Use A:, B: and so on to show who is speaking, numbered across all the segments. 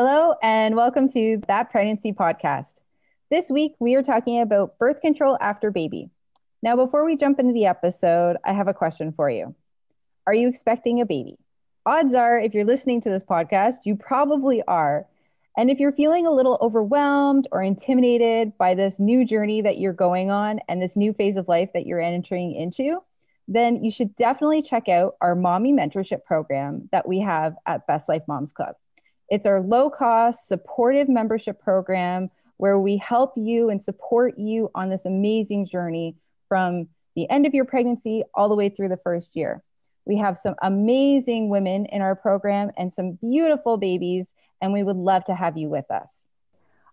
A: Hello, and welcome to That Pregnancy Podcast. This week, we are talking about birth control after baby. Now, before we jump into the episode, I have a question for you. Are you expecting a baby? Odds are, if you're listening to this podcast, you probably are. And if you're feeling a little overwhelmed or intimidated by this new journey that you're going on and this new phase of life that you're entering into, then you should definitely check out our mommy mentorship program that we have at Best Life Moms Club. It's our low cost, supportive membership program where we help you and support you on this amazing journey from the end of your pregnancy all the way through the first year. We have some amazing women in our program and some beautiful babies, and we would love to have you with us.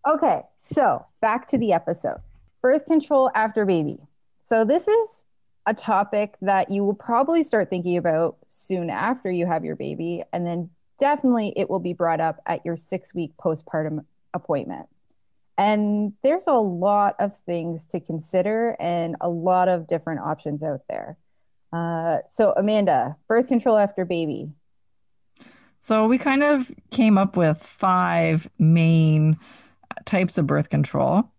A: Okay, so back to the episode birth control after baby. So, this is a topic that you will probably start thinking about soon after you have your baby, and then definitely it will be brought up at your six week postpartum appointment. And there's a lot of things to consider and a lot of different options out there. Uh, so, Amanda, birth control after baby.
B: So, we kind of came up with five main types of birth control.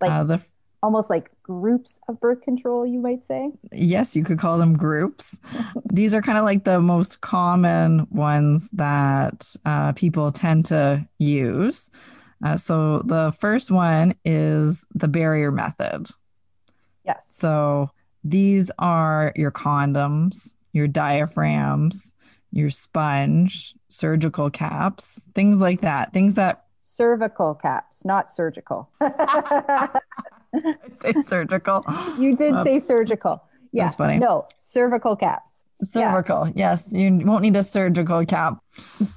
A: Like uh, the almost like groups of birth control, you might say?
B: Yes, you could call them groups. These are kind of like the most common ones that uh, people tend to use. Uh, so the first one is the barrier method.
A: Yes.
B: So these are your condoms, your diaphragms, your sponge, surgical caps, things like that. Things that
A: cervical caps, not surgical.
B: say surgical.
A: You did say surgical. Yeah.
B: That's funny.
A: No, cervical caps.
B: Cervical. Yeah. Yes. You won't need a surgical cap.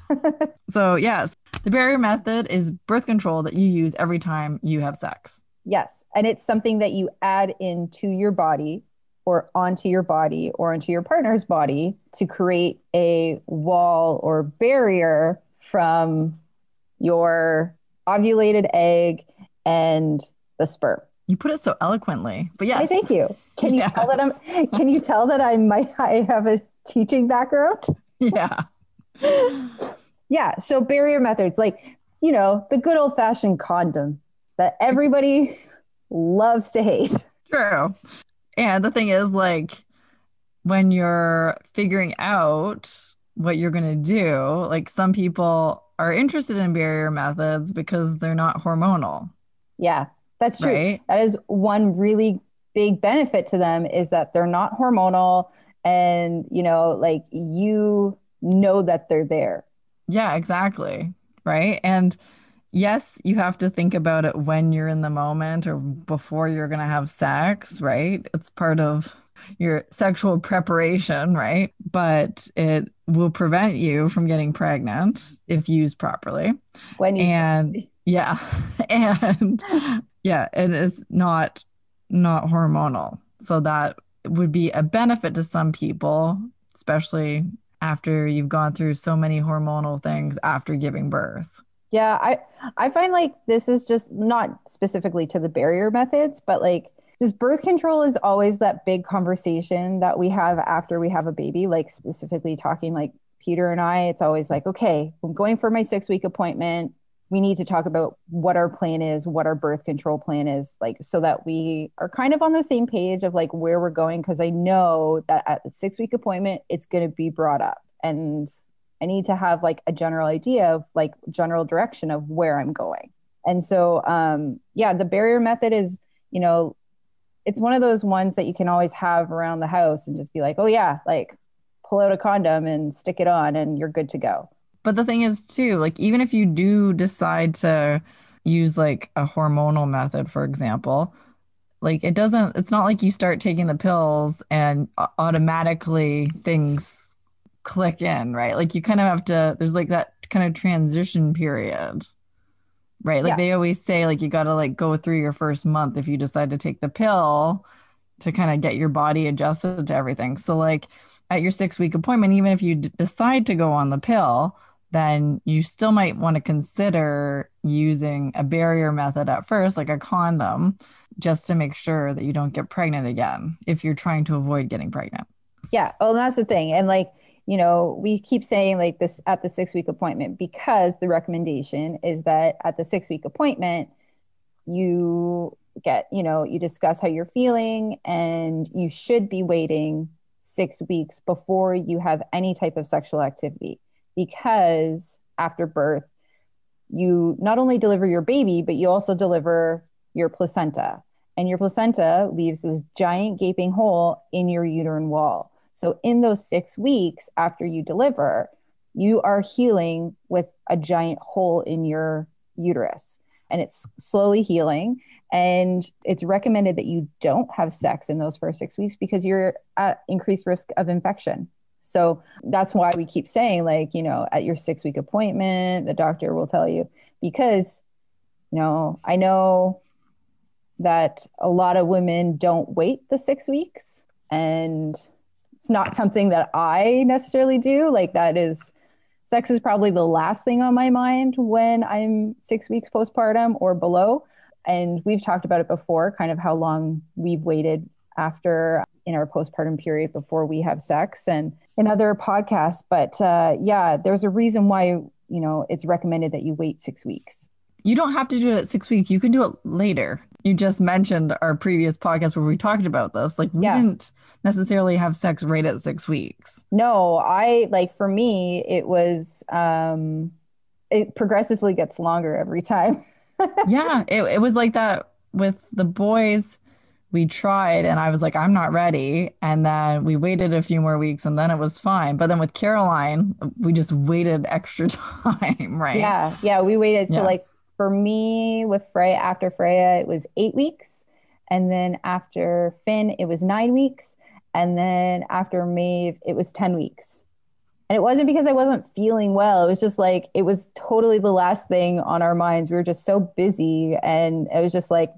B: so, yes, the barrier method is birth control that you use every time you have sex.
A: Yes. And it's something that you add into your body or onto your body or onto your partner's body to create a wall or barrier from your ovulated egg and the sperm.
B: You put it so eloquently, but yes.
A: thank you. Can you yes. tell that I'm? Can you tell that I might I have a teaching background?
B: Yeah.
A: yeah. So barrier methods, like you know, the good old fashioned condom that everybody loves to hate.
B: True. And the thing is, like, when you're figuring out what you're going to do, like, some people are interested in barrier methods because they're not hormonal.
A: Yeah. That's true. Right? That is one really big benefit to them is that they're not hormonal and, you know, like you know that they're there.
B: Yeah, exactly. Right. And yes, you have to think about it when you're in the moment or before you're going to have sex, right? It's part of your sexual preparation, right? But it will prevent you from getting pregnant if used properly.
A: When you
B: and yeah. And yeah, it is not not hormonal. So that would be a benefit to some people, especially after you've gone through so many hormonal things after giving birth.
A: Yeah, I I find like this is just not specifically to the barrier methods, but like just birth control is always that big conversation that we have after we have a baby, like specifically talking like Peter and I, it's always like, okay, I'm going for my 6 week appointment we need to talk about what our plan is, what our birth control plan is, like so that we are kind of on the same page of like where we're going. Cause I know that at the six week appointment, it's going to be brought up. And I need to have like a general idea of like general direction of where I'm going. And so, um, yeah, the barrier method is, you know, it's one of those ones that you can always have around the house and just be like, oh, yeah, like pull out a condom and stick it on and you're good to go.
B: But the thing is, too, like, even if you do decide to use like a hormonal method, for example, like it doesn't, it's not like you start taking the pills and automatically things click in, right? Like, you kind of have to, there's like that kind of transition period right? Like yeah. they always say, like you got to like go through your first month if you decide to take the pill to kind of get your body adjusted to everything. So like at your six week appointment, even if you d- decide to go on the pill, then you still might want to consider using a barrier method at first, like a condom, just to make sure that you don't get pregnant again if you're trying to avoid getting pregnant.
A: Yeah. Oh, that's the thing. And like, you know, we keep saying like this at the six week appointment because the recommendation is that at the six week appointment, you get, you know, you discuss how you're feeling and you should be waiting six weeks before you have any type of sexual activity because after birth, you not only deliver your baby, but you also deliver your placenta. And your placenta leaves this giant gaping hole in your uterine wall. So, in those six weeks after you deliver, you are healing with a giant hole in your uterus and it's slowly healing. And it's recommended that you don't have sex in those first six weeks because you're at increased risk of infection. So that's why we keep saying, like, you know, at your six week appointment, the doctor will tell you because, you know, I know that a lot of women don't wait the six weeks and it's not something that I necessarily do. Like that is sex is probably the last thing on my mind when I'm six weeks postpartum or below. And we've talked about it before, kind of how long we've waited after in our postpartum period before we have sex and in other podcasts. But uh, yeah, there's a reason why, you know, it's recommended that you wait six weeks.
B: You don't have to do it at six weeks. You can do it later you just mentioned our previous podcast where we talked about this. Like we yeah. didn't necessarily have sex right at six weeks.
A: No, I like for me, it was um it progressively gets longer every time.
B: yeah, it, it was like that with the boys. We tried and I was like, I'm not ready. And then we waited a few more weeks and then it was fine. But then with Caroline, we just waited extra time, right?
A: Yeah. Yeah. We waited. So, yeah. like, for me with Freya, after Freya, it was eight weeks. And then after Finn, it was nine weeks. And then after Maeve, it was 10 weeks. And it wasn't because I wasn't feeling well. It was just like, it was totally the last thing on our minds. We were just so busy and it was just like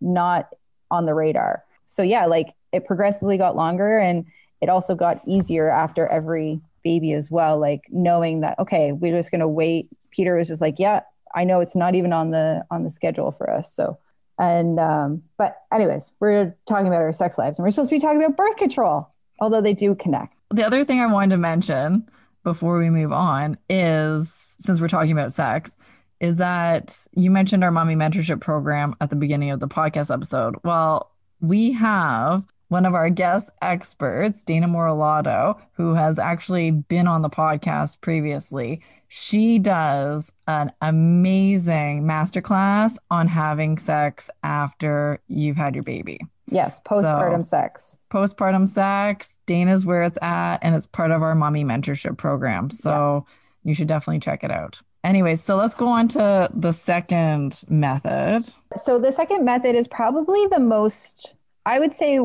A: not on the radar. So, yeah, like it progressively got longer and it also got easier after every baby as well. Like knowing that, okay, we're just going to wait. Peter was just like, yeah, I know it's not even on the on the schedule for us. So, and um, but anyways, we're talking about our sex lives, and we're supposed to be talking about birth control, although they do connect.
B: The other thing I wanted to mention before we move on is since we're talking about sex is that you mentioned our mommy mentorship program at the beginning of the podcast episode. Well, we have one of our guest experts, Dana Moralato, who has actually been on the podcast previously. She does an amazing masterclass on having sex after you've had your baby.
A: Yes, postpartum so, sex.
B: Postpartum sex. Dana's where it's at, and it's part of our mommy mentorship program. So yeah. you should definitely check it out. Anyway, so let's go on to the second method.
A: So the second method is probably the most, I would say,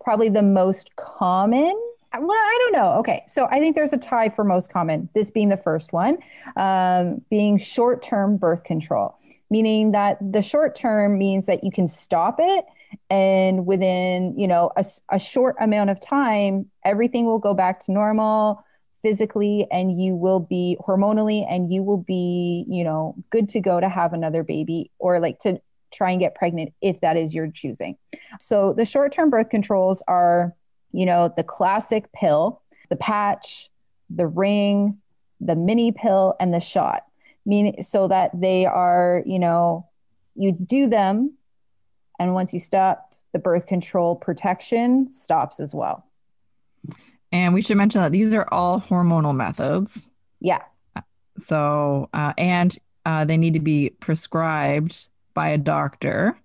A: probably the most common. Well i don't know. Okay so i think there's a tie for most common this being the first one um, being short-term birth control meaning that the short term means that you can stop it and within you know a, a short amount of time everything will go back to normal physically and you will be hormonally and you will be you know good to go to have another baby or like to try and get pregnant if that is your choosing. So the short term birth controls are, you know, the classic pill, the patch, the ring, the mini pill, and the shot. Meaning so that they are, you know, you do them, and once you stop, the birth control protection stops as well.
B: And we should mention that these are all hormonal methods.
A: Yeah.
B: So, uh, and uh, they need to be prescribed by a doctor.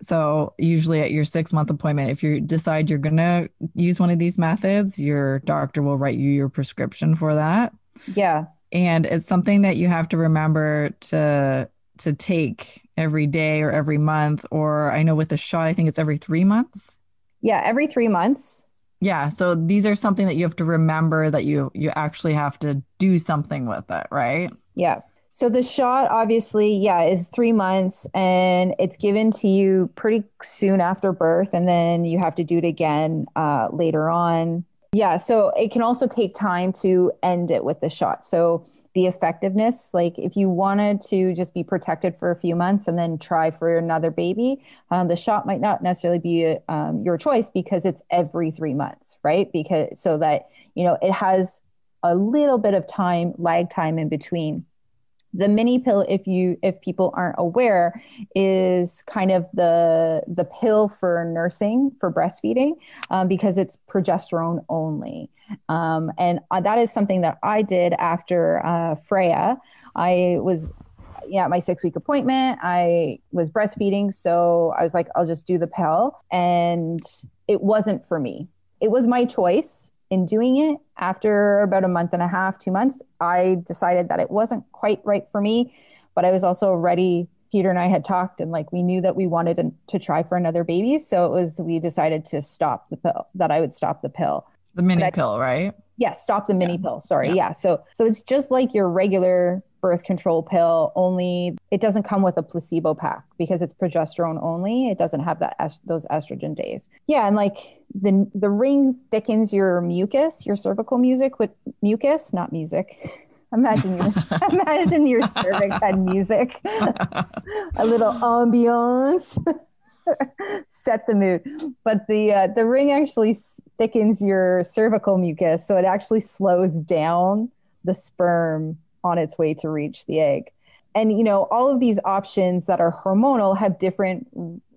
B: So, usually at your six month appointment, if you decide you're going to use one of these methods, your doctor will write you your prescription for that.
A: Yeah.
B: And it's something that you have to remember to to take every day or every month or I know with the shot I think it's every 3 months.
A: Yeah, every 3 months.
B: Yeah, so these are something that you have to remember that you you actually have to do something with it, right?
A: Yeah. So the shot obviously, yeah, is 3 months and it's given to you pretty soon after birth and then you have to do it again uh, later on. Yeah, so it can also take time to end it with the shot. So the effectiveness. Like if you wanted to just be protected for a few months and then try for another baby, um, the shot might not necessarily be um, your choice because it's every three months, right? Because so that you know it has a little bit of time lag time in between the mini pill if you if people aren't aware is kind of the the pill for nursing for breastfeeding um, because it's progesterone only. Um, and uh, that is something that i did after uh, freya. I was yeah my six week appointment. I was breastfeeding so i was like i'll just do the pill. And it wasn't for me. It was my choice in doing it, after about a month and a half, two months, I decided that it wasn't quite right for me. But I was also ready. Peter and I had talked, and like we knew that we wanted to, try for another baby. So it was, we decided to stop the pill, that I would stop the pill.
B: The mini I, pill, right?
A: Yeah, stop the mini yeah. pill. Sorry. Yeah. yeah. So so it's just like your regular birth control pill only it doesn't come with a placebo pack because it's progesterone only. It doesn't have that est- those estrogen days. Yeah and like the the ring thickens your mucus your cervical music with mucus not music. Imagine your imagine your cervix had music. A little ambiance. Set the mood. But the uh, the ring actually thickens your cervical mucus so it actually slows down the sperm on its way to reach the egg. And, you know, all of these options that are hormonal have different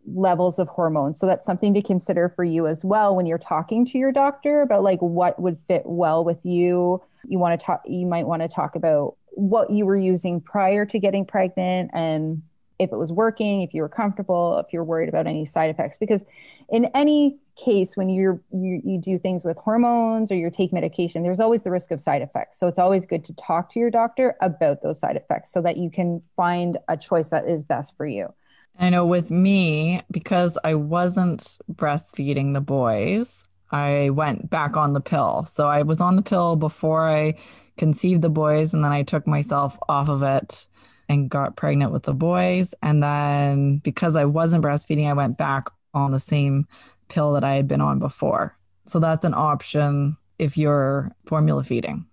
A: levels of hormones. So that's something to consider for you as well when you're talking to your doctor about like what would fit well with you. You want to talk, you might want to talk about what you were using prior to getting pregnant and if it was working, if you were comfortable, if you're worried about any side effects. Because in any case, when you're you, you do things with hormones or you take medication, there's always the risk of side effects. So it's always good to talk to your doctor about those side effects so that you can find a choice that is best for you.
B: I know with me, because I wasn't breastfeeding the boys, I went back on the pill. So I was on the pill before I conceived the boys, and then I took myself off of it and got pregnant with the boys. And then because I wasn't breastfeeding, I went back on the same pill that I had been on before. So that's an option if you're formula feeding.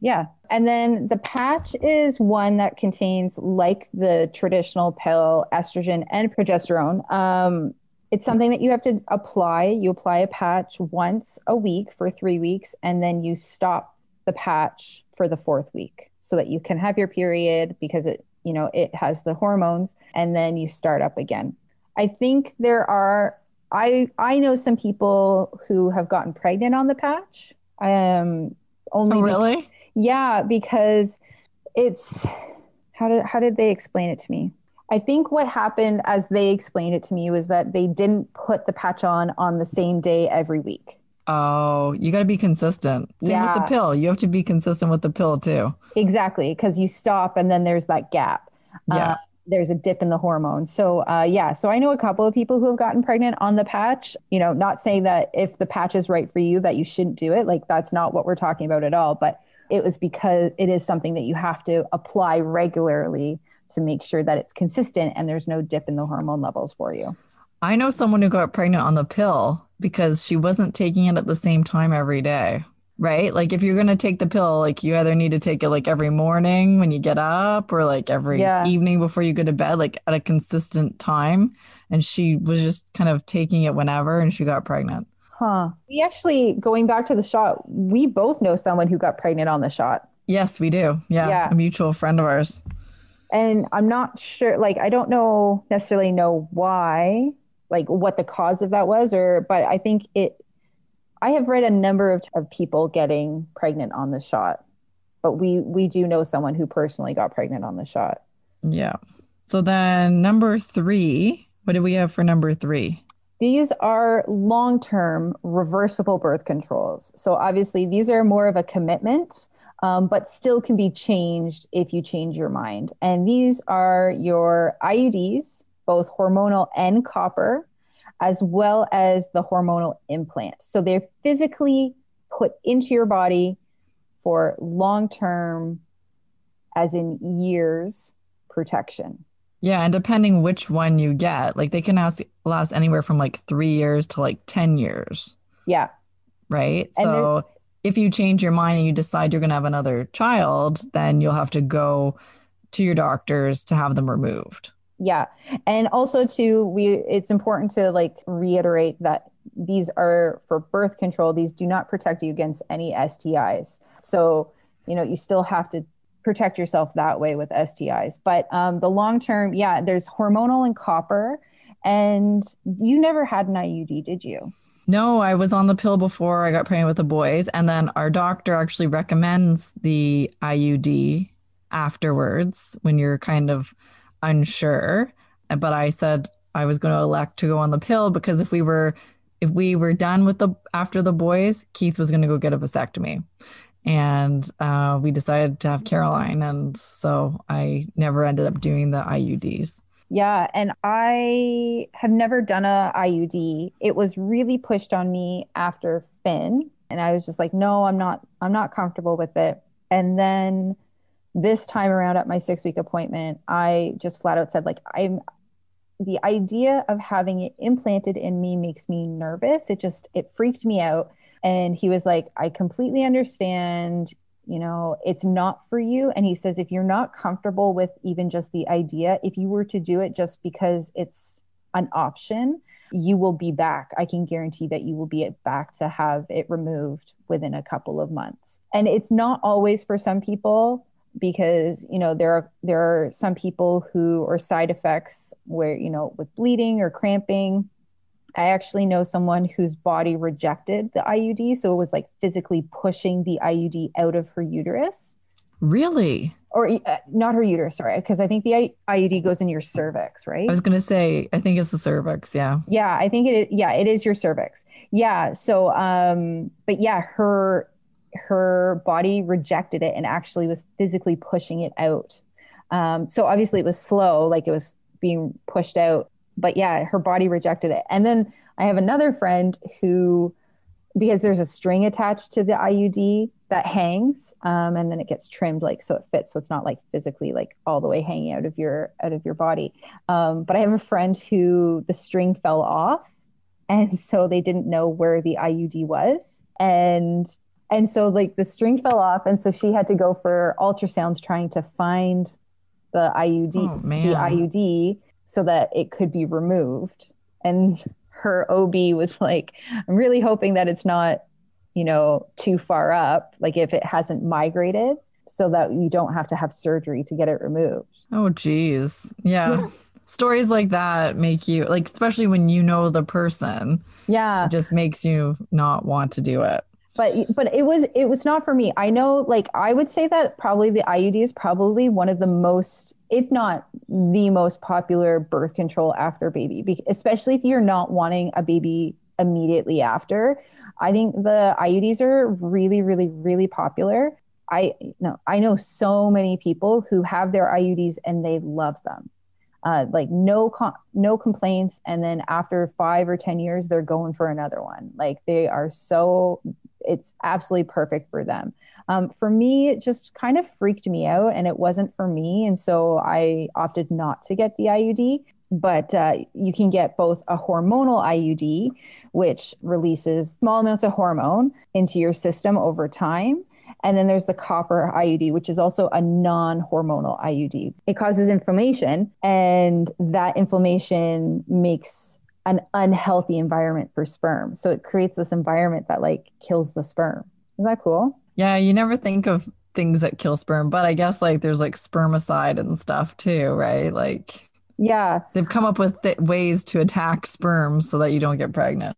A: Yeah. And then the patch is one that contains, like the traditional pill, estrogen and progesterone. Um, it's something that you have to apply. You apply a patch once a week for three weeks, and then you stop the patch for the fourth week so that you can have your period because it you know it has the hormones and then you start up again i think there are i i know some people who have gotten pregnant on the patch um only
B: oh, really
A: be- yeah because it's how did how did they explain it to me I think what happened as they explained it to me was that they didn't put the patch on on the same day every week.
B: Oh, you got to be consistent. Same yeah. with the pill. You have to be consistent with the pill too.
A: Exactly, because you stop and then there's that gap.
B: Yeah. Uh,
A: there's a dip in the hormone. So, uh, yeah. So I know a couple of people who have gotten pregnant on the patch. You know, not saying that if the patch is right for you that you shouldn't do it. Like that's not what we're talking about at all. But it was because it is something that you have to apply regularly to make sure that it's consistent and there's no dip in the hormone levels for you.
B: I know someone who got pregnant on the pill because she wasn't taking it at the same time every day. Right? Like if you're going to take the pill, like you either need to take it like every morning when you get up or like every yeah. evening before you go to bed, like at a consistent time. And she was just kind of taking it whenever and she got pregnant.
A: Huh. We actually, going back to the shot, we both know someone who got pregnant on the shot.
B: Yes, we do. Yeah. yeah. A mutual friend of ours.
A: And I'm not sure, like, I don't know necessarily know why like what the cause of that was or but i think it i have read a number of, of people getting pregnant on the shot but we we do know someone who personally got pregnant on the shot.
B: Yeah. So then number three, what do we have for number three?
A: These are long term reversible birth controls. So obviously, these are more of a commitment, um, but still can be changed if you change your mind. And these are your IUDs, both hormonal and copper, as well as the hormonal implant. So they're physically put into your body for long term, as in years, protection.
B: Yeah, and depending which one you get, like they can last, last anywhere from like three years to like 10 years.
A: Yeah.
B: Right. And so if you change your mind and you decide you're going to have another child, then you'll have to go to your doctors to have them removed.
A: Yeah. And also too, we it's important to like reiterate that these are for birth control. These do not protect you against any STIs. So, you know, you still have to protect yourself that way with STIs. But um, the long term, yeah, there's hormonal and copper. And you never had an IUD, did you?
B: No, I was on the pill before I got pregnant with the boys. And then our doctor actually recommends the IUD afterwards when you're kind of unsure. But I said I was going to elect to go on the pill because if we were if we were done with the after the boys, Keith was going to go get a vasectomy and uh, we decided to have Caroline, and so I never ended up doing the IUDs.
A: Yeah, and I have never done a IUD. It was really pushed on me after Finn, and I was just like, no, I'm not. I'm not comfortable with it. And then this time around at my six week appointment, I just flat out said, like, I'm the idea of having it implanted in me makes me nervous. It just it freaked me out and he was like, I completely understand. You know, it's not for you. And he says, if you're not comfortable with even just the idea, if you were to do it just because it's an option, you will be back. I can guarantee that you will be back to have it removed within a couple of months. And it's not always for some people because you know there are there are some people who or side effects where you know with bleeding or cramping I actually know someone whose body rejected the IUD. So it was like physically pushing the IUD out of her uterus.
B: Really?
A: Or uh, not her uterus, sorry, because I think the I- IUD goes in your cervix, right?
B: I was going to say, I think it's the cervix. Yeah.
A: Yeah, I think it is. Yeah, it is your cervix. Yeah. So, um, but yeah, her her body rejected it and actually was physically pushing it out. Um, so obviously it was slow, like it was being pushed out but yeah, her body rejected it. And then I have another friend who, because there's a string attached to the IUD that hangs, um, and then it gets trimmed like so it fits, so it's not like physically like all the way hanging out of your out of your body. Um, but I have a friend who the string fell off, and so they didn't know where the IUD was, and and so like the string fell off, and so she had to go for ultrasounds trying to find the IUD, oh, the IUD so that it could be removed. And her OB was like, I'm really hoping that it's not, you know, too far up, like if it hasn't migrated, so that you don't have to have surgery to get it removed.
B: Oh, geez. Yeah. Stories like that make you, like, especially when you know the person.
A: Yeah.
B: just makes you not want to do it
A: but but it was it was not for me. I know like i would say that probably the iud is probably one of the most if not the most popular birth control after baby especially if you're not wanting a baby immediately after. I think the iuds are really really really popular. I know i know so many people who have their iuds and they love them. Uh, like no no complaints. And then after five or ten years they're going for another one. Like they are so it's absolutely perfect for them. Um, for me, it just kind of freaked me out and it wasn't for me. And so I opted not to get the IUD. But uh, you can get both a hormonal IUD, which releases small amounts of hormone into your system over time. And then there's the copper IUD, which is also a non hormonal IUD. It causes inflammation, and that inflammation makes an unhealthy environment for sperm. So it creates this environment that like kills the sperm. Is that cool?
B: Yeah, you never think of things that kill sperm, but I guess like there's like spermicide and stuff too, right? Like
A: yeah.
B: They've come up with th- ways to attack sperm so that you don't get pregnant.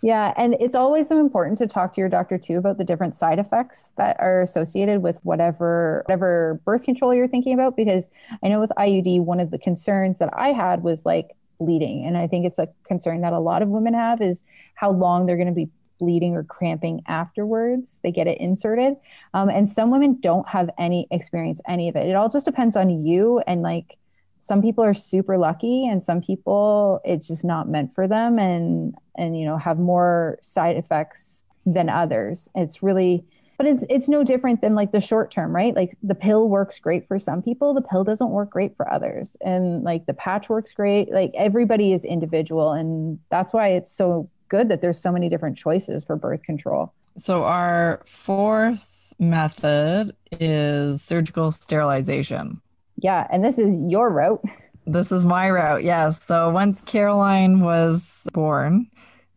A: Yeah, and it's always so important to talk to your doctor too about the different side effects that are associated with whatever whatever birth control you're thinking about because I know with IUD one of the concerns that I had was like bleeding. And I think it's a concern that a lot of women have is how long they're going to be bleeding or cramping afterwards. They get it inserted. Um, and some women don't have any experience any of it. It all just depends on you and like some people are super lucky and some people it's just not meant for them and and you know have more side effects than others. It's really but it's it's no different than like the short term right like the pill works great for some people the pill doesn't work great for others and like the patch works great like everybody is individual and that's why it's so good that there's so many different choices for birth control
B: so our fourth method is surgical sterilization
A: yeah. And this is your route.
B: This is my route. Yes. So once Caroline was born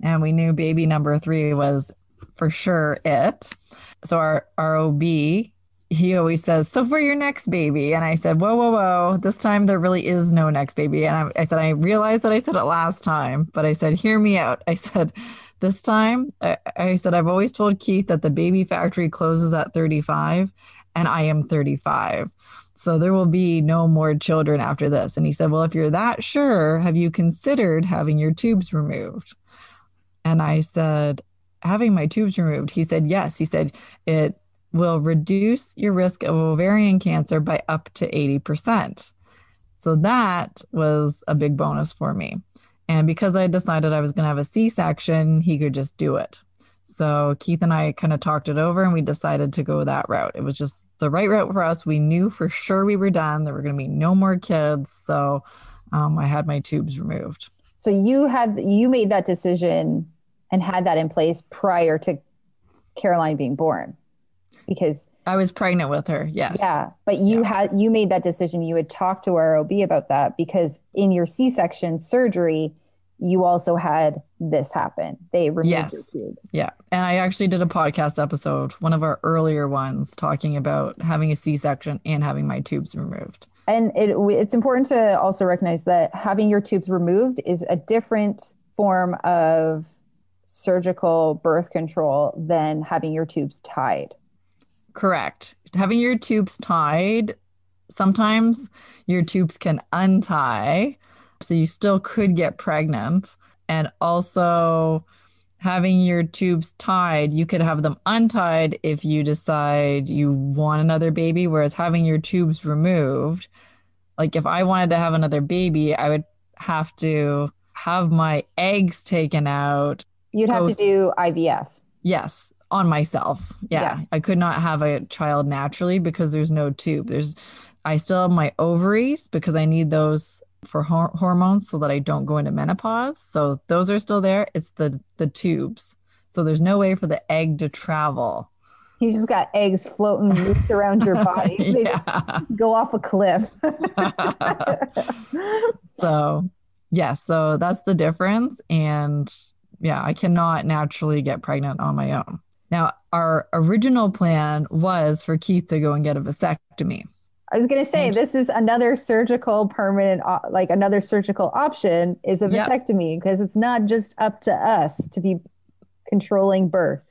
B: and we knew baby number three was for sure it. So our, our OB, he always says, So for your next baby. And I said, Whoa, whoa, whoa. This time there really is no next baby. And I, I said, I realized that I said it last time, but I said, Hear me out. I said, This time, I, I said, I've always told Keith that the baby factory closes at 35 and I am 35. So there will be no more children after this. And he said, Well, if you're that sure, have you considered having your tubes removed? And I said, Having my tubes removed? He said, Yes. He said, It will reduce your risk of ovarian cancer by up to 80%. So that was a big bonus for me. And because I decided I was going to have a C section, he could just do it. So Keith and I kind of talked it over and we decided to go that route. It was just the right route for us. We knew for sure we were done. There were going to be no more kids. So um, I had my tubes removed.
A: So you had you made that decision and had that in place prior to Caroline being born because
B: I was pregnant with her. Yes.
A: Yeah, but you yeah. had you made that decision. You had talked to our OB about that because in your C-section surgery, you also had this happen. They removed yes. your tubes.
B: Yeah. And I actually did a podcast episode, one of our earlier ones, talking about having a C section and having my tubes removed.
A: And it, it's important to also recognize that having your tubes removed is a different form of surgical birth control than having your tubes tied.
B: Correct. Having your tubes tied, sometimes your tubes can untie so you still could get pregnant. And also, having your tubes tied, you could have them untied if you decide you want another baby. Whereas having your tubes removed, like if I wanted to have another baby, I would have to have my eggs taken out.
A: You'd have to do IVF.
B: Yes, on myself. Yeah. yeah. I could not have a child naturally because there's no tube. There's I still have my ovaries because I need those for hor- hormones so that I don't go into menopause. So those are still there. It's the the tubes. So there's no way for the egg to travel.
A: You just got eggs floating loose around your body. They yeah. just go off a cliff.
B: so, yeah, so that's the difference. And yeah, I cannot naturally get pregnant on my own. Now, our original plan was for Keith to go and get a vasectomy.
A: I was going to say this is another surgical permanent, uh, like another surgical option is a vasectomy because yep. it's not just up to us to be controlling birth.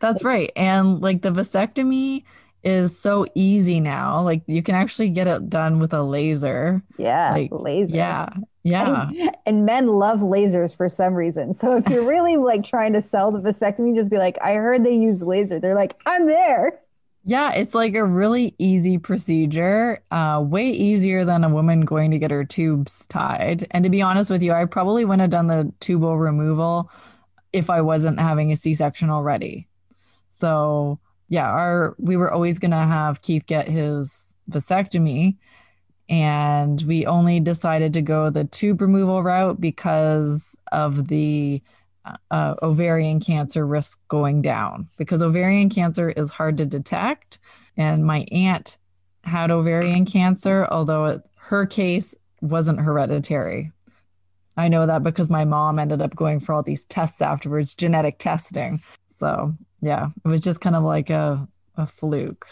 B: That's right. And like the vasectomy is so easy now. Like you can actually get it done with a laser.
A: Yeah,
B: like,
A: laser.
B: Yeah. Yeah.
A: And, and, men love lasers for some reason. So if you're really like trying to sell the vasectomy, just be like, I heard they use laser. They're like, I'm there.
B: Yeah, it's like a really easy procedure, uh, way easier than a woman going to get her tubes tied. And to be honest with you, I probably wouldn't have done the tubal removal if I wasn't having a C section already. So yeah, our we were always gonna have Keith get his vasectomy, and we only decided to go the tube removal route because of the uh, ovarian cancer risk going down because ovarian cancer is hard to detect. And my aunt had ovarian cancer, although it, her case wasn't hereditary. I know that because my mom ended up going for all these tests afterwards, genetic testing. So, yeah, it was just kind of like a, a fluke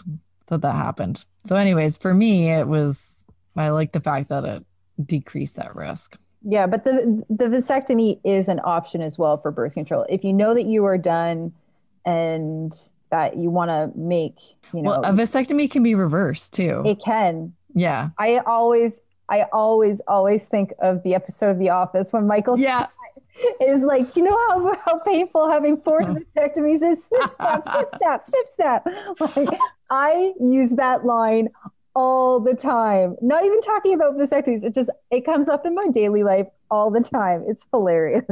B: that that happened. So, anyways, for me, it was, I like the fact that it decreased that risk.
A: Yeah, but the the vasectomy is an option as well for birth control. If you know that you are done and that you want to make, you know,
B: well, a vasectomy can be reversed too.
A: It can.
B: Yeah.
A: I always I always always think of the episode of The Office when Michael
B: yeah.
A: Is like, you know how, how painful having four vasectomies is? Snip, snap, snip, snap, snip, snap. Like, I use that line all the time. Not even talking about vasectomies. It just it comes up in my daily life all the time. It's hilarious.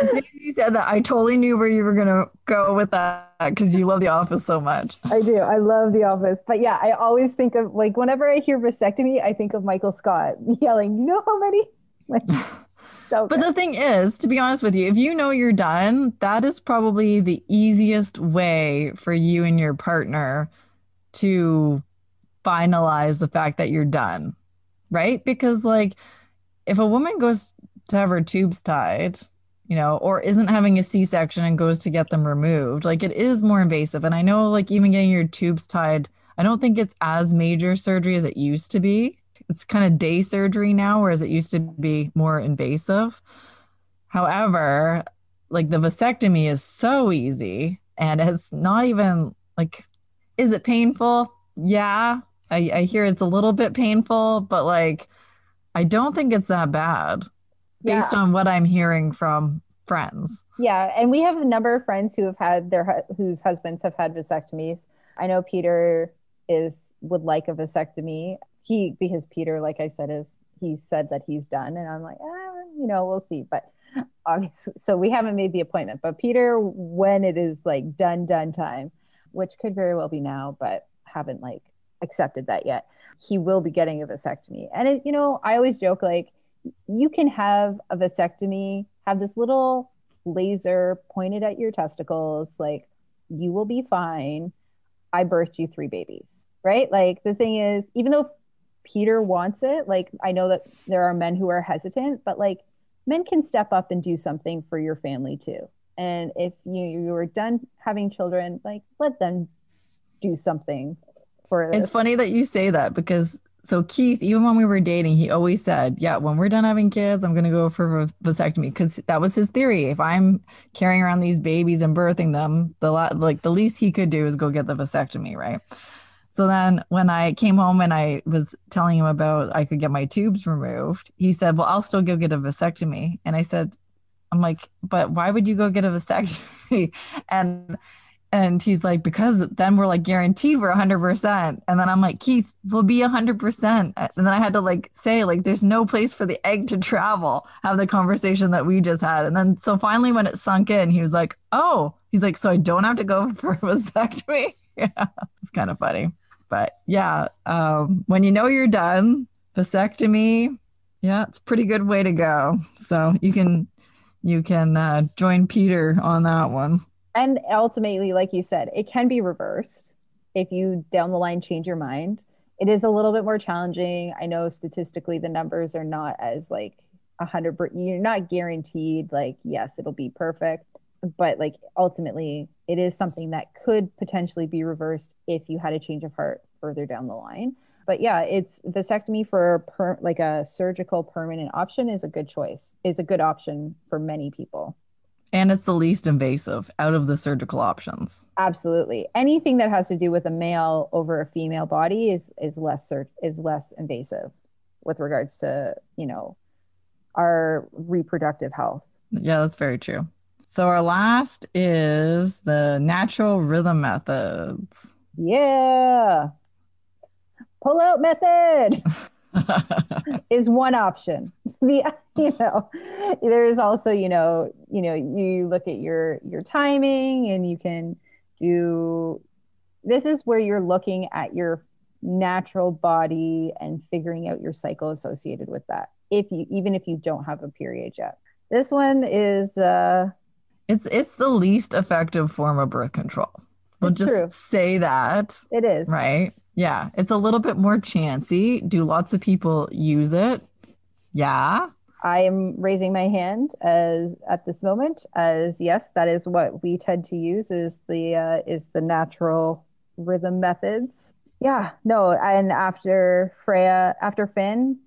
B: As soon as you said that, I totally knew where you were gonna go with that because you love The Office so much.
A: I do. I love The Office, but yeah, I always think of like whenever I hear vasectomy, I think of Michael Scott yelling, "You know how many?" Like,
B: so but the thing is, to be honest with you, if you know you're done, that is probably the easiest way for you and your partner to finalize the fact that you're done, right? Because, like, if a woman goes to have her tubes tied, you know, or isn't having a C section and goes to get them removed, like, it is more invasive. And I know, like, even getting your tubes tied, I don't think it's as major surgery as it used to be. It's kind of day surgery now, whereas it used to be more invasive. However, like the vasectomy is so easy and it's not even like, is it painful? Yeah, I, I hear it's a little bit painful, but like, I don't think it's that bad based yeah. on what I'm hearing from friends.
A: Yeah, and we have a number of friends who have had their whose husbands have had vasectomies. I know Peter is would like a vasectomy. He because Peter, like I said, is he said that he's done, and I'm like, ah, you know, we'll see. But obviously, so we haven't made the appointment. But Peter, when it is like done, done time, which could very well be now, but haven't like accepted that yet. He will be getting a vasectomy. And it, you know, I always joke like you can have a vasectomy, have this little laser pointed at your testicles, like you will be fine. I birthed you three babies, right? Like the thing is, even though Peter wants it, like I know that there are men who are hesitant, but like men can step up and do something for your family too. And if you you are done having children, like let them do something for
B: this. It's funny that you say that because so Keith, even when we were dating, he always said, "Yeah, when we're done having kids, I'm going to go for a vasectomy," because that was his theory. If I'm carrying around these babies and birthing them, the lot, like the least he could do is go get the vasectomy, right? So then when I came home and I was telling him about I could get my tubes removed, he said, "Well, I'll still go get a vasectomy." And I said, "I'm like, but why would you go get a vasectomy?" And and he's like, because then we're like guaranteed we're 100%. And then I'm like, Keith, we'll be 100%. And then I had to like say, like, there's no place for the egg to travel, have the conversation that we just had. And then so finally, when it sunk in, he was like, oh, he's like, so I don't have to go for a vasectomy. yeah, it's kind of funny. But yeah, um, when you know you're done, vasectomy, yeah, it's pretty good way to go. So you can you can uh, join Peter on that one
A: and ultimately like you said it can be reversed if you down the line change your mind it is a little bit more challenging i know statistically the numbers are not as like a hundred you're not guaranteed like yes it'll be perfect but like ultimately it is something that could potentially be reversed if you had a change of heart further down the line but yeah it's vasectomy for per, like a surgical permanent option is a good choice is a good option for many people
B: and it's the least invasive out of the surgical options.
A: Absolutely. Anything that has to do with a male over a female body is is less sur- is less invasive with regards to, you know, our reproductive health.
B: Yeah, that's very true. So our last is the natural rhythm methods.
A: Yeah. Pull out method. is one option. The you know, there is also you know you know you look at your your timing and you can do. This is where you're looking at your natural body and figuring out your cycle associated with that. If you even if you don't have a period yet, this one is. uh
B: It's it's the least effective form of birth control. We'll just true. say that.
A: It is.
B: Right. Yeah. It's a little bit more chancy. Do lots of people use it? Yeah.
A: I am raising my hand as at this moment as yes, that is what we tend to use is the uh, is the natural rhythm methods. Yeah, no, and after Freya, after Finn,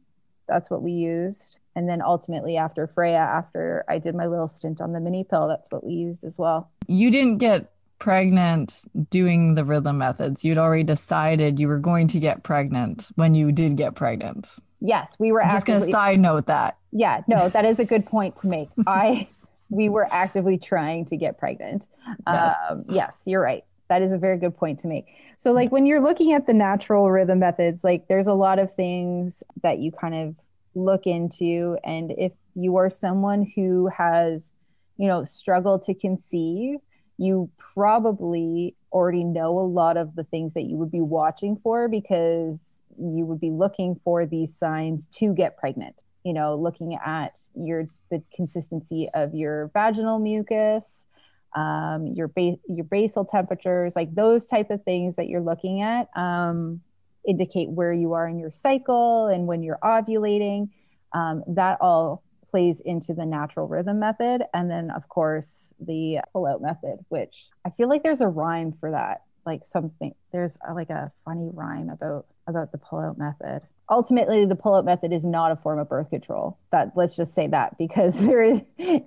A: that's what we used. And then ultimately after Freya, after I did my little stint on the mini pill, that's what we used as well.
B: You didn't get pregnant doing the rhythm methods. You'd already decided you were going to get pregnant when you did get pregnant.
A: Yes, we were.
B: I'm just going to side note that.
A: Yeah, no, that is a good point to make. I we were actively trying to get pregnant. Yes. Um, yes, you're right. That is a very good point to make. So, like when you're looking at the natural rhythm methods, like there's a lot of things that you kind of look into, and if you are someone who has, you know, struggled to conceive, you probably already know a lot of the things that you would be watching for because you would be looking for these signs to get pregnant you know looking at your the consistency of your vaginal mucus um, your ba- your basal temperatures like those type of things that you're looking at. Um, indicate where you are in your cycle and when you're ovulating. Um, that all plays into the natural rhythm method and then of course the pull out method which i feel like there's a rhyme for that like something there's a, like a funny rhyme about about the pull out method. Ultimately the pull-up method is not a form of birth control. That let's just say that because there is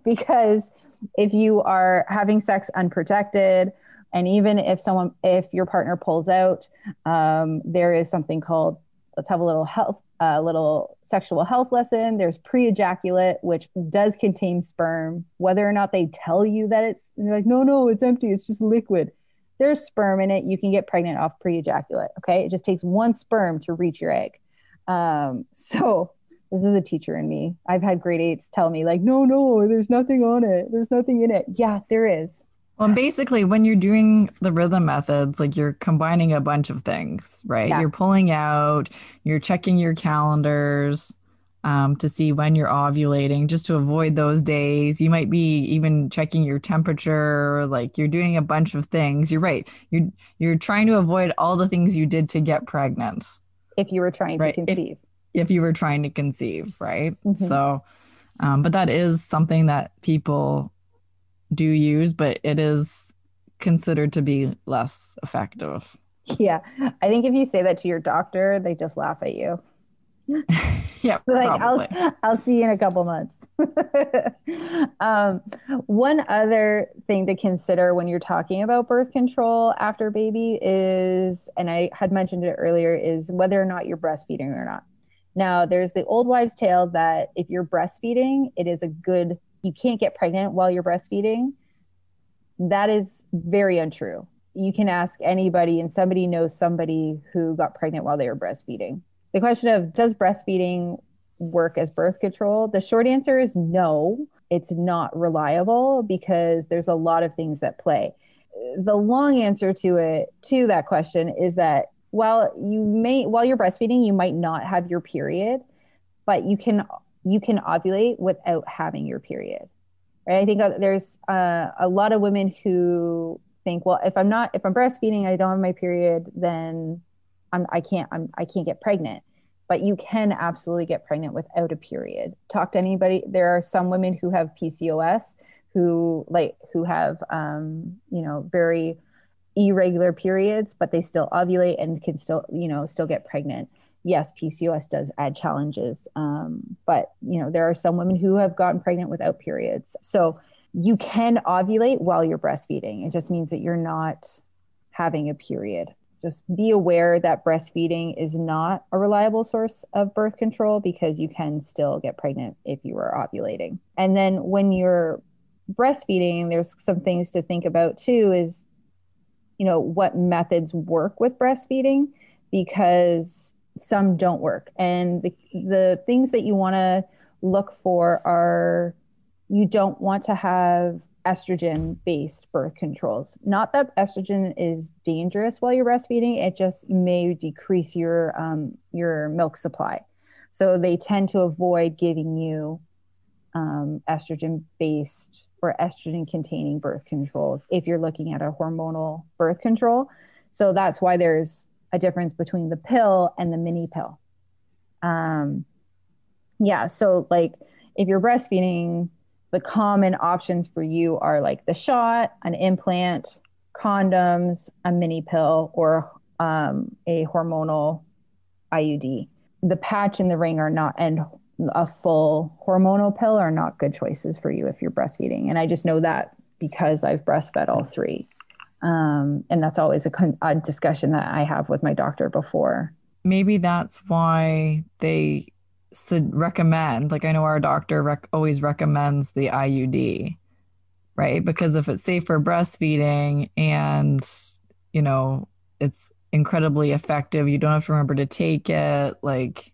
A: because if you are having sex unprotected and even if someone if your partner pulls out um, there is something called let's have a little health a little sexual health lesson there's pre-ejaculate which does contain sperm whether or not they tell you that it's like no no it's empty it's just liquid there's sperm in it you can get pregnant off pre-ejaculate okay it just takes one sperm to reach your egg um, so this is a teacher in me. I've had grade eights tell me, like, no, no, there's nothing on it. There's nothing in it. Yeah, there is.
B: Well, basically, when you're doing the rhythm methods, like you're combining a bunch of things, right? Yeah. You're pulling out, you're checking your calendars um, to see when you're ovulating, just to avoid those days. You might be even checking your temperature, like you're doing a bunch of things. You're right. You're you're trying to avoid all the things you did to get pregnant
A: if you were trying right. to conceive.
B: If, if, you were trying to conceive, right? Mm-hmm. So, um, but that is something that people do use, but it is considered to be less effective.
A: Yeah. I think if you say that to your doctor, they just laugh at you.
B: yeah,
A: like probably. I'll I'll see you in a couple months. um, one other thing to consider when you're talking about birth control after baby is, and I had mentioned it earlier, is whether or not you're breastfeeding or not. Now, there's the old wives' tale that if you're breastfeeding, it is a good. You can't get pregnant while you're breastfeeding. That is very untrue. You can ask anybody, and somebody knows somebody who got pregnant while they were breastfeeding the question of does breastfeeding work as birth control? The short answer is no, it's not reliable because there's a lot of things that play. The long answer to it to that question is that while you may while you're breastfeeding, you might not have your period, but you can you can ovulate without having your period. Right? I think there's uh, a lot of women who think, well, if I'm not if I'm breastfeeding, I don't have my period, then I'm, I can't I'm, I can't get pregnant but you can absolutely get pregnant without a period. Talk to anybody. There are some women who have PCOS who like who have um, you know very irregular periods, but they still ovulate and can still you know still get pregnant. Yes, PCOS does add challenges, um, but you know there are some women who have gotten pregnant without periods. So you can ovulate while you're breastfeeding. It just means that you're not having a period just be aware that breastfeeding is not a reliable source of birth control because you can still get pregnant if you are ovulating. And then when you're breastfeeding, there's some things to think about too is, you know, what methods work with breastfeeding because some don't work. And the, the things that you want to look for are you don't want to have estrogen based birth controls. Not that estrogen is dangerous while you're breastfeeding, it just may decrease your um, your milk supply. So they tend to avoid giving you um, estrogen based or estrogen containing birth controls if you're looking at a hormonal birth control. So that's why there's a difference between the pill and the mini pill. Um, yeah, so like if you're breastfeeding, the common options for you are like the shot, an implant, condoms, a mini pill, or um, a hormonal IUD. The patch and the ring are not, and a full hormonal pill are not good choices for you if you're breastfeeding. And I just know that because I've breastfed all three. Um, and that's always a, con- a discussion that I have with my doctor before.
B: Maybe that's why they should recommend, like I know our doctor rec- always recommends the IUD, right? Because if it's safe for breastfeeding and, you know, it's incredibly effective, you don't have to remember to take it, like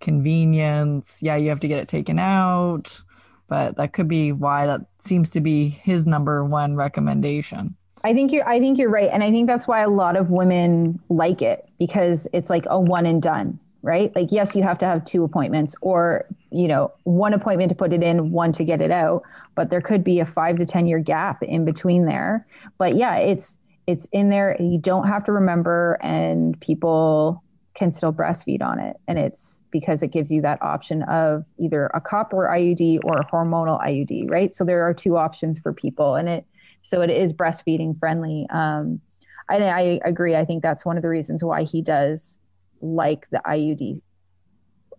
B: convenience. Yeah, you have to get it taken out, but that could be why that seems to be his number one recommendation.
A: I think you're I think you're right and I think that's why a lot of women like it because it's like a one and done, right? Like yes, you have to have two appointments or, you know, one appointment to put it in, one to get it out, but there could be a 5 to 10 year gap in between there. But yeah, it's it's in there you don't have to remember and people can still breastfeed on it. And it's because it gives you that option of either a copper IUD or a hormonal IUD, right? So there are two options for people, and it so it is breastfeeding friendly. Um, I, I agree. I think that's one of the reasons why he does like the IUD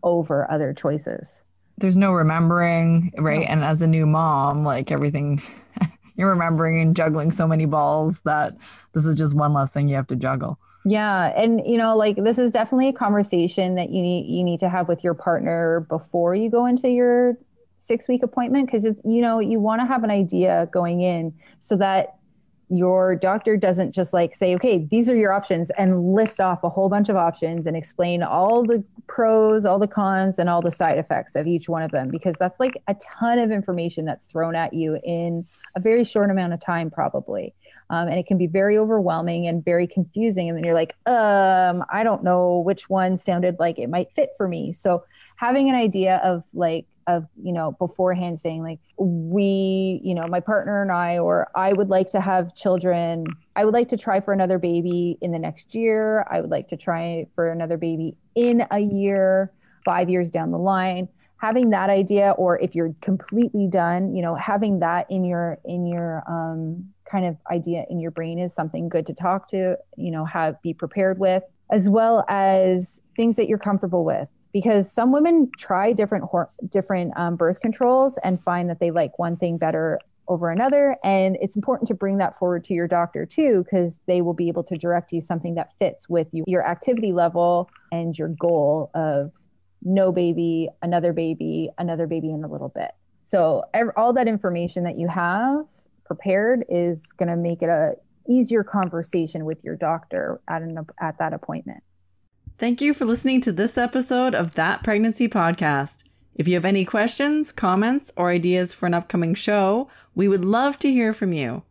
A: over other choices.
B: There's no remembering, right? No. And as a new mom, like everything, you're remembering and juggling so many balls that this is just one less thing you have to juggle.
A: Yeah, and you know, like this is definitely a conversation that you need you need to have with your partner before you go into your 6 week appointment because it's you know, you want to have an idea going in so that your doctor doesn't just like say, okay, these are your options and list off a whole bunch of options and explain all the pros, all the cons, and all the side effects of each one of them, because that's like a ton of information that's thrown at you in a very short amount of time, probably. Um, and it can be very overwhelming and very confusing. And then you're like, um, I don't know which one sounded like it might fit for me. So having an idea of like, of you know beforehand saying like we you know my partner and i or i would like to have children. I would like to try for another baby in the next year. I would like to try for another baby in a year five years down the line. Having that idea or if you're completely done you know having that in your in your um, kind of idea in your brain is something good to talk to you know have be prepared with as well as things that you're comfortable with because some women try different different um, birth controls and find that they like one thing better over another. And it's important to bring that forward to your doctor too because they will be able to direct you something that fits with you, your activity level and your goal of no baby another baby another baby in a little bit. So all that information that you have prepared is going to make it a easier conversation with your doctor at an at that appointment
B: Thank you for listening to this episode of That Pregnancy Podcast. If you have any questions, comments, or ideas for an upcoming show, we would love to hear from you.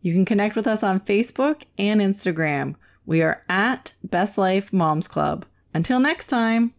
B: You can connect with us on Facebook and Instagram. We are at Best Life Moms Club. Until next time.